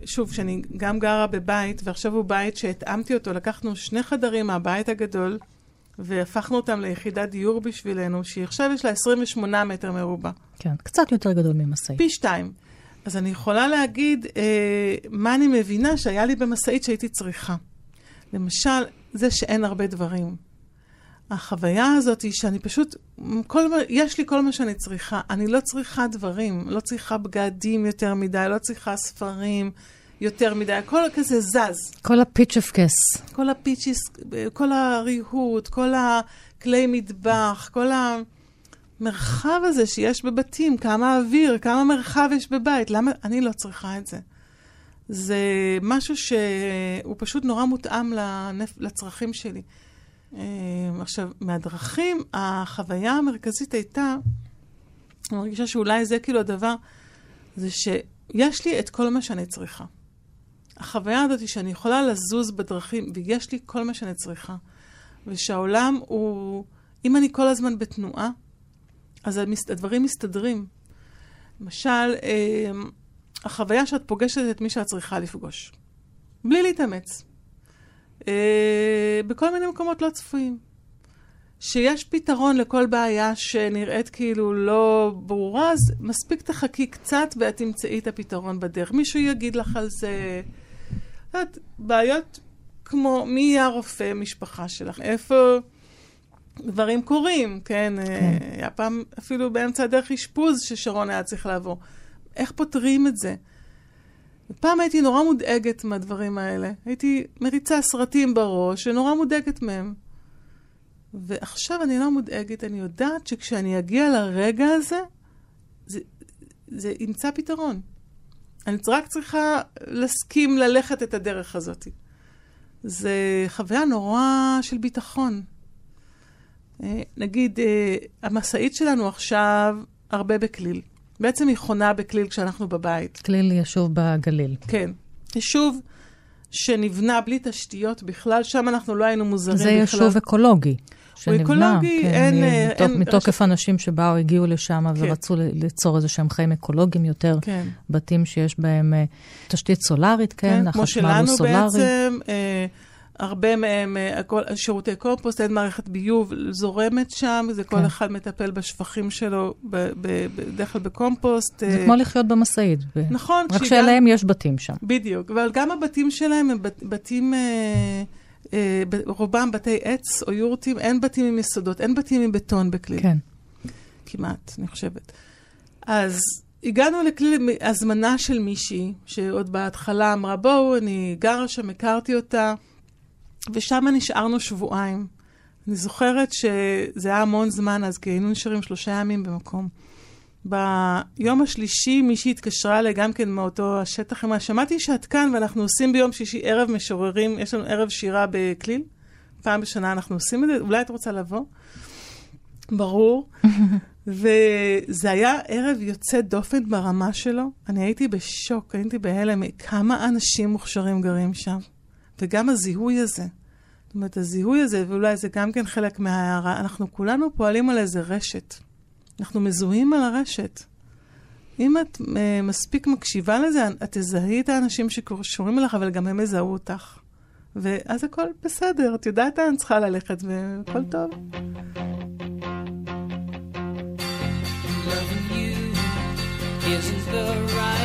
שוב, שאני גם גרה בבית, ועכשיו הוא בית שהתאמתי אותו, לקחנו שני חדרים מהבית הגדול, והפכנו אותם ליחידת דיור בשבילנו, שהיא עכשיו יש לה 28 מטר מרובע. כן, קצת יותר גדול ממשאית. פי שתיים. אז אני יכולה להגיד אה, מה אני מבינה שהיה לי במשאית שהייתי צריכה. למשל, זה שאין הרבה דברים. החוויה הזאת היא שאני פשוט, כל, מה- יש לי כל מה שאני צריכה. אני לא צריכה דברים, לא צריכה בגדים יותר מדי, לא צריכה ספרים יותר מדי, הכל כזה זז. כל הפיצ'יפקעס. כל הפיצ'יס, כל הריהוט, כל הכלי מטבח, כל המרחב הזה שיש בבתים, כמה אוויר, כמה מרחב יש בבית, למה אני לא צריכה את זה? זה משהו שהוא פשוט נורא מותאם לנפ... לצרכים שלי. אה, עכשיו, מהדרכים, החוויה המרכזית הייתה, אני מרגישה שאולי זה כאילו הדבר, זה שיש לי את כל מה שאני צריכה. החוויה הזאת היא שאני יכולה לזוז בדרכים, ויש לי כל מה שאני צריכה. ושהעולם הוא, אם אני כל הזמן בתנועה, אז הדברים מסתדרים. למשל, אה, החוויה שאת פוגשת את מי שאת צריכה לפגוש, בלי להתאמץ. אה, בכל מיני מקומות לא צפויים. שיש פתרון לכל בעיה שנראית כאילו לא ברורה, אז מספיק תחכי קצת ואת תמצאי את הפתרון בדרך. מישהו יגיד לך על זה, את יודעת, בעיות כמו מי יהיה הרופא משפחה שלך, איפה דברים קורים, כן? כן. היה פעם אפילו באמצע הדרך אשפוז ששרון היה צריך לעבור. איך פותרים את זה? פעם הייתי נורא מודאגת מהדברים האלה. הייתי מריצה סרטים בראש ונורא מודאגת מהם. ועכשיו אני לא מודאגת, אני יודעת שכשאני אגיע לרגע הזה, זה, זה ימצא פתרון. אני רק צריכה להסכים ללכת את הדרך הזאת. זה חוויה נורא של ביטחון. אה, נגיד, אה, המשאית שלנו עכשיו הרבה בכליל. בעצם היא חונה בכליל כשאנחנו בבית. כליל יישוב בגליל. כן. יישוב שנבנה בלי תשתיות בכלל, שם אנחנו לא היינו מוזרים זה בכלל. יישוב אקולוגי. שנבנה, אקולוגי, כן, אין, אה, מתוק, אין- מתוקף אנשים שבאו, הגיעו לשם כן. ורצו ליצור איזה שהם חיים אקולוגיים יותר. כן. בתים שיש בהם תשתית סולארית, כן, כמו החשמל הוא שלנו סולארי. בעצם, אה, הרבה מהם, אה, הכל, שירותי קומפוסט, אין מערכת ביוב זורמת שם, זה כל כן. אחד מטפל בשפכים שלו, ב- ב- בדרך כלל בקומפוסט. זה אה, כמו לחיות במשאית. נכון, רק שאליהם יש בתים שם. בדיוק, אבל גם הבתים שלהם הם בת- בתים, אה, אה, רובם בתי עץ או יורטים, אין בתים עם יסודות, אין בתים עם בטון בכלי. כן. כמעט, אני חושבת. אז הגענו לכלי הזמנה של מישהי, שעוד בהתחלה אמרה, בואו, אני גרה שם, הכרתי אותה, ושם נשארנו שבועיים. אני זוכרת שזה היה המון זמן אז, כי היינו נשארים שלושה ימים במקום. ביום השלישי מישהי התקשרה אליי גם כן מאותו השטח, אמרה, שמעתי שאת כאן ואנחנו עושים ביום שישי ערב משוררים, יש לנו ערב שירה בכליל, פעם בשנה אנחנו עושים את זה, אולי את רוצה לבוא? ברור. וזה היה ערב יוצא דופן ברמה שלו. אני הייתי בשוק, הייתי בהלם, כמה אנשים מוכשרים גרים שם. וגם הזיהוי הזה. זאת אומרת, הזיהוי הזה, ואולי זה גם כן חלק מההערה, אנחנו כולנו פועלים על איזה רשת. אנחנו מזוהים על הרשת. אם את uh, מספיק מקשיבה לזה, את תזהי את האנשים שקשורים אליך, אבל גם הם יזהו אותך. ואז הכל בסדר, את יודעת לאן צריכה ללכת, והכל טוב. loving you isn't the right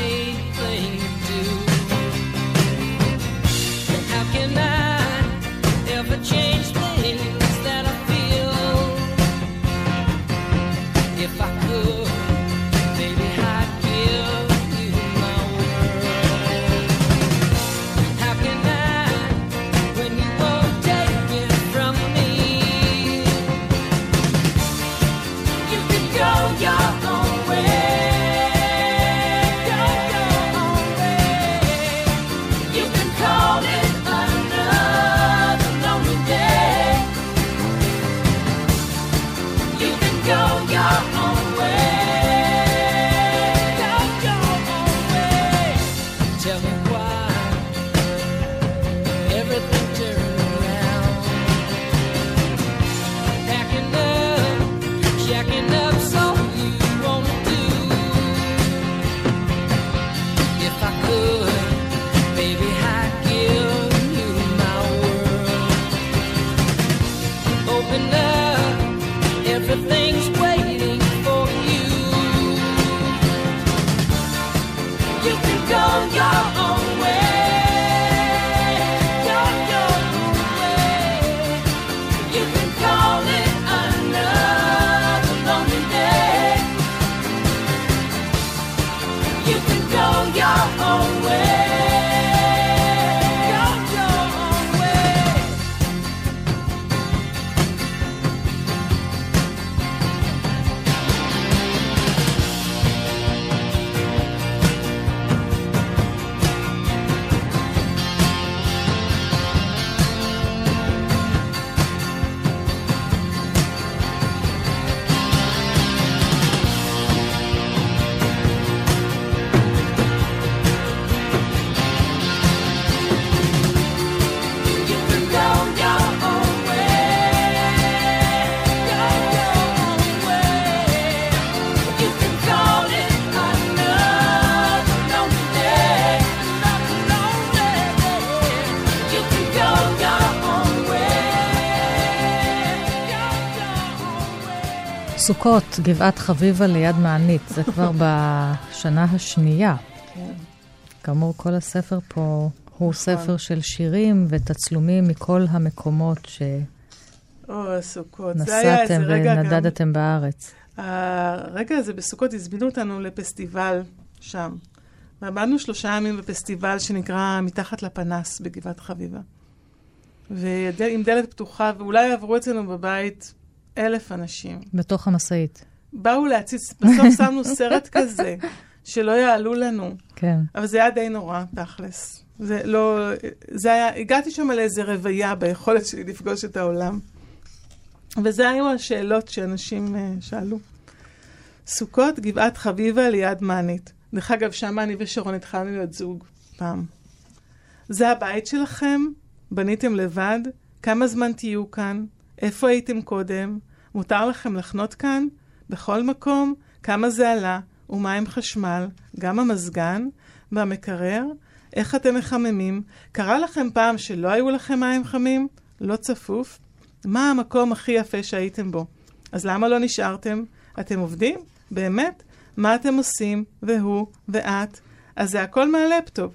סוכות, גבעת חביבה ליד מענית, זה כבר בשנה השנייה. כן. כאמור, כל הספר פה הוא נכון. ספר של שירים ותצלומים מכל המקומות או, הסוכות. גם... ונדדתם בארץ. הרגע הזה בסוכות הזמינו אותנו לפסטיבל שם. ועמדנו שלושה ימים בפסטיבל שנקרא מתחת לפנס בגבעת חביבה. ועם דלת פתוחה, ואולי עברו אצלנו בבית אלף אנשים. בתוך המשאית. באו להציץ, בסוף שמנו סרט כזה, שלא יעלו לנו. כן. אבל זה היה די נורא, תכלס. זה לא... זה היה... הגעתי שם לאיזה רוויה ביכולת שלי לפגוש את העולם. וזה היו השאלות שאנשים uh, שאלו. סוכות, גבעת חביבה ליד מענית. דרך אגב, שם אני ושרון התחלנו להיות זוג פעם. זה הבית שלכם? בניתם לבד? כמה זמן תהיו כאן? איפה הייתם קודם? מותר לכם לחנות כאן? בכל מקום? כמה זה עלה? ומה עם חשמל? גם המזגן? והמקרר? איך אתם מחממים? קרה לכם פעם שלא היו לכם מים חמים? לא צפוף? מה המקום הכי יפה שהייתם בו? אז למה לא נשארתם? אתם עובדים? באמת? מה אתם עושים? והוא? ואת? אז זה הכל מהלפטופ.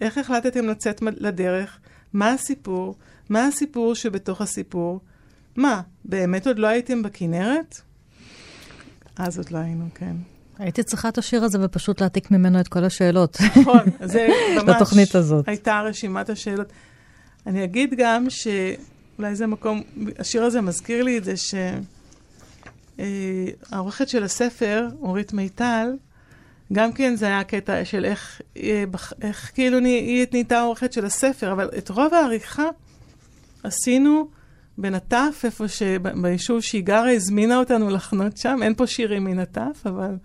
איך החלטתם לצאת לדרך? מה הסיפור? מה הסיפור שבתוך הסיפור? מה, באמת עוד לא הייתם בכנרת? אז עוד לא היינו, כן. הייתי צריכה את השיר הזה ופשוט להעתיק ממנו את כל השאלות. נכון, זה ממש... לתוכנית הזאת. הייתה רשימת השאלות. אני אגיד גם שאולי זה מקום, השיר הזה מזכיר לי את זה שהעורכת של הספר, אורית מיטל, גם כן זה היה קטע של איך, אה, בח- איך כאילו היא נהייתה העורכת של הספר, אבל את רוב העריכה עשינו בנטף, איפה ש... ביישוב שהיא גרה, הזמינה אותנו לחנות שם. אין פה שירים מנטף, אבל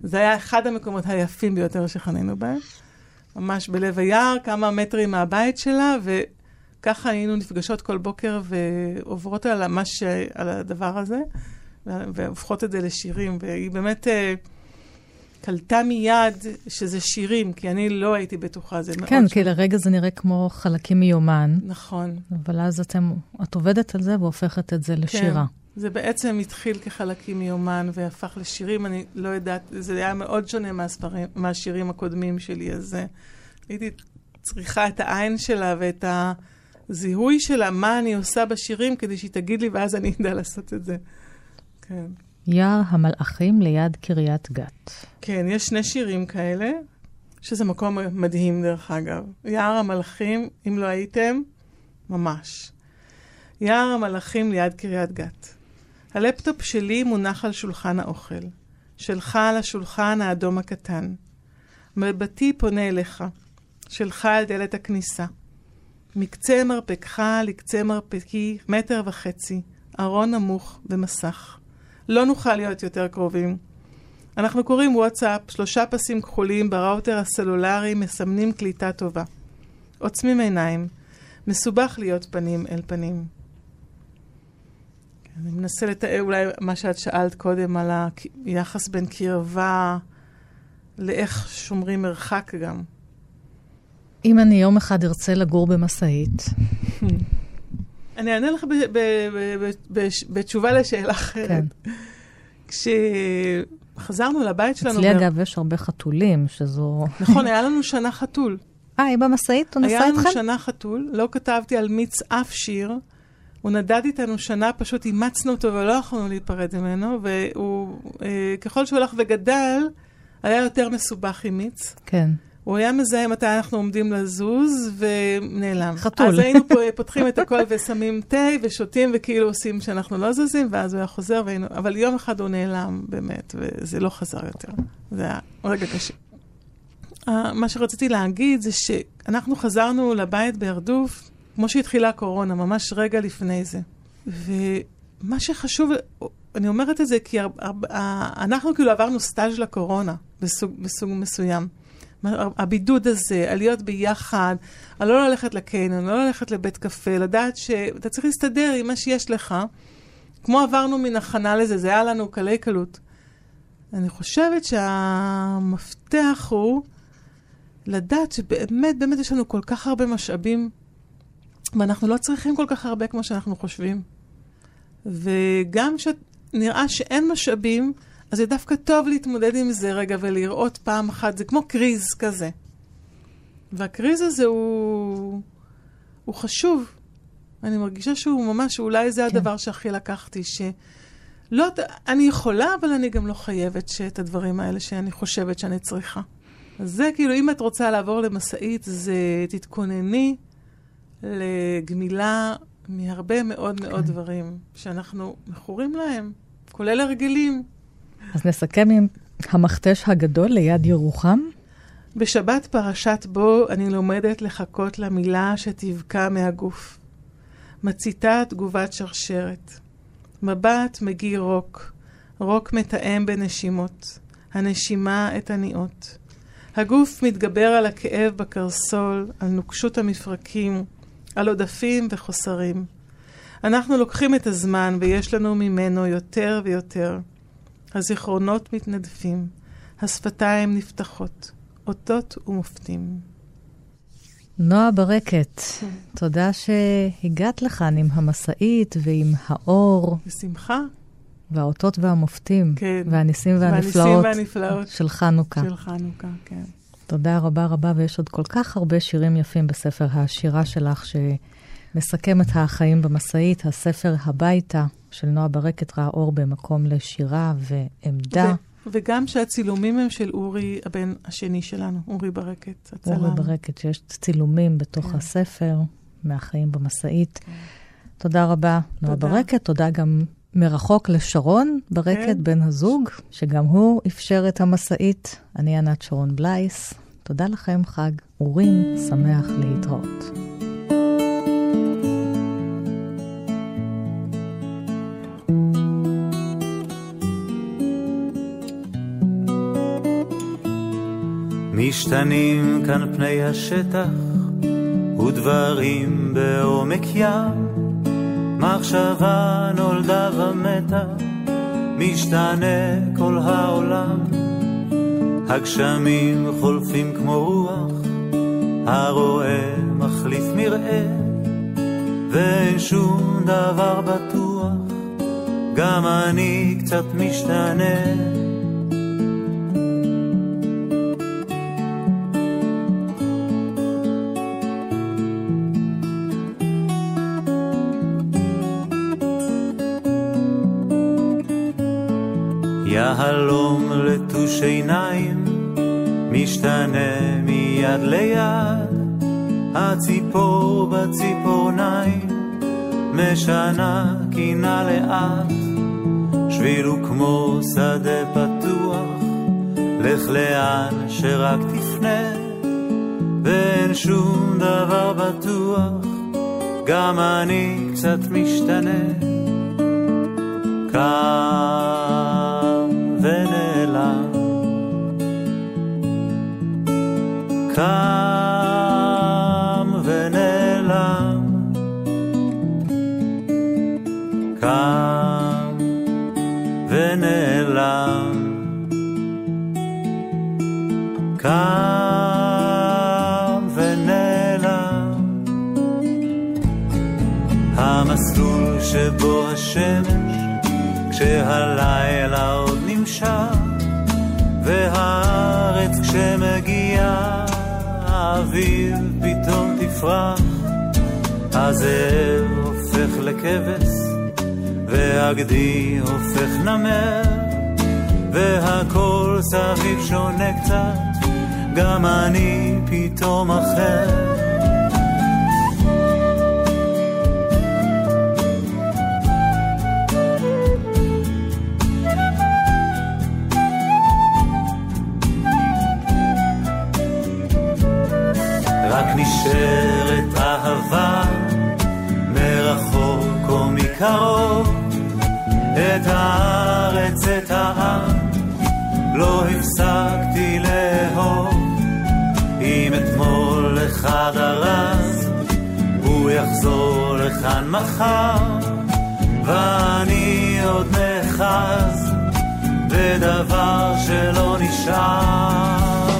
זה היה אחד המקומות היפים ביותר שחנינו בהם. ממש בלב היער, כמה מטרים מהבית שלה, וככה היינו נפגשות כל בוקר ועוברות על, מה ש... על הדבר הזה, והופכות את זה לשירים. והיא באמת אה, קלטה מיד שזה שירים, כי אני לא הייתי בטוחה, זה מאוד... כן, ש- כי לרגע זה נראה כמו חלקים מיומן, נכון. אבל אז אתם, את עובדת על זה והופכת את זה לשירה. כן. זה בעצם התחיל כחלקים מיומן והפך לשירים, אני לא יודעת, זה היה מאוד שונה מהספרים, מהשירים הקודמים שלי, אז אה, הייתי צריכה את העין שלה ואת הזיהוי שלה, מה אני עושה בשירים, כדי שהיא תגיד לי, ואז אני אדע לעשות את זה. כן. יער המלאכים ליד קריית גת. כן, יש שני שירים כאלה, שזה מקום מדהים דרך אגב. יער המלאכים, אם לא הייתם, ממש. יער המלאכים ליד קריית גת. הלפטופ שלי מונח על שולחן האוכל. שלך על השולחן האדום הקטן. מבטי פונה אליך. שלך על דלת הכניסה. מקצה מרפקך לקצה מרפקי מטר וחצי. ארון נמוך ומסך. לא נוכל להיות יותר קרובים. אנחנו קוראים וואטסאפ, שלושה פסים כחולים בראוטר הסלולרי מסמנים קליטה טובה. עוצמים עיניים. מסובך להיות פנים אל פנים. כן, אני מנסה לתאר אולי מה שאת שאלת קודם על היחס בין קרבה לאיך שומרים מרחק גם. אם אני יום אחד ארצה לגור במשאית, אני אענה לך בתשובה לשאלה אחרת. כן. כשחזרנו לבית שלנו... אצלי אגב יש הרבה חתולים, שזו... נכון, היה לנו שנה חתול. אה, היא במשאית? הוא היה נסע לנו איתכם? שנה חתול, לא כתבתי על מיץ אף שיר. הוא נדד איתנו שנה, פשוט אימצנו אותו ולא יכולנו להיפרד ממנו, והוא, אה, ככל שהוא הלך וגדל, היה יותר מסובך עם מיץ. כן. הוא היה מזהה מתי אנחנו עומדים לזוז, ונעלם. חתול. אז היינו פותחים את הכל ושמים תה ושותים, וכאילו עושים שאנחנו לא זזים, ואז הוא היה חוזר, והיינו... אבל יום אחד הוא נעלם, באמת, וזה לא חזר יותר. זה היה רגע קשה. Uh, מה שרציתי להגיד זה שאנחנו חזרנו לבית בהרדוף, כמו שהתחילה הקורונה, ממש רגע לפני זה. ומה שחשוב, אני אומרת את זה כי הר, הר, אנחנו כאילו עברנו סטאז' לקורונה בסוג, בסוג מסוים. הבידוד הזה, על להיות ביחד, על לא ללכת לקניון, לא ללכת לבית קפה, לדעת שאתה צריך להסתדר עם מה שיש לך. כמו עברנו מן הכנה לזה, זה היה לנו קלי קלות. אני חושבת שהמפתח הוא לדעת שבאמת, באמת יש לנו כל כך הרבה משאבים, ואנחנו לא צריכים כל כך הרבה כמו שאנחנו חושבים. וגם ש... נראה שאין משאבים, אז זה דווקא טוב להתמודד עם זה רגע ולראות פעם אחת, זה כמו קריז כזה. והקריז הזה הוא, הוא חשוב. אני מרגישה שהוא ממש, אולי זה כן. הדבר שהכי לקחתי, שלא, אני יכולה, אבל אני גם לא חייבת שאת הדברים האלה שאני חושבת שאני צריכה. אז זה כאילו, אם את רוצה לעבור למשאית, זה תתכונני לגמילה מהרבה מאוד מאוד כן. דברים שאנחנו מכורים להם, כולל הרגלים. אז נסכם עם המכתש הגדול ליד ירוחם. בשבת פרשת בו אני לומדת לחכות למילה שתבקע מהגוף. מציתה תגובת שרשרת. מבט מגיא רוק, רוק מתאם בנשימות, הנשימה את הניעות. הגוף מתגבר על הכאב בקרסול, על נוקשות המפרקים, על עודפים וחוסרים. אנחנו לוקחים את הזמן ויש לנו ממנו יותר ויותר. הזיכרונות מתנדפים, השפתיים נפתחות, אותות ומופתים. נועה ברקת, תודה שהגעת לכאן עם המשאית ועם האור בשמחה. והאותות והמופתים, כן. והניסים והניסים והנפלאות והנפלאות של חנוכה. של חנוכה, כן. תודה רבה רבה, ויש עוד כל כך הרבה שירים יפים בספר השירה שלך, שמסכם את החיים במשאית, הספר הביתה של נועה ברקת ראה אור במקום לשירה ועמדה. ו- וגם שהצילומים הם של אורי, הבן השני שלנו, אורי ברקת, הצלם. אורי ברקת, שיש צילומים בתוך כן. הספר מהחיים במשאית. תודה רבה, נועה תודה. ברקת. תודה גם מרחוק לשרון ברקת, כן. בן הזוג, שגם הוא אפשר את המשאית. אני ענת שרון בלייס. תודה לכם, חג אורים שמח להתראות. משתנים כאן פני השטח ודברים בעומק ים. מחשבה נולדה במתח משתנה כל העולם. הגשמים חולפים כמו רוח הרואה מחליף מראה ואין שום דבר בטוח גם אני קצת משתנה יהלום לטוש עיניים, משתנה מיד ליד, הציפור בציפורניים, משנה קינה לאט, שביל הוא כמו שדה פתוח, לך לאן שרק תפנה, ואין שום דבר בטוח, גם אני קצת משתנה. קם השמש כשהלילה עוד נמשך, והארץ כשמגיעה, האוויר פתאום תפרח, הזאב הופך לכבש, והגדי הופך נמר, והכל סביב שונה קצת, גם אני פתאום אחר. מקרוב את הארץ, את העם. לא הפסקתי לאהוב אם אתמול אחד ארז הוא יחזור לכאן מחר. ואני עוד נאחז בדבר שלא נשאר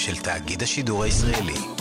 של תאגיד השידור הישראלי.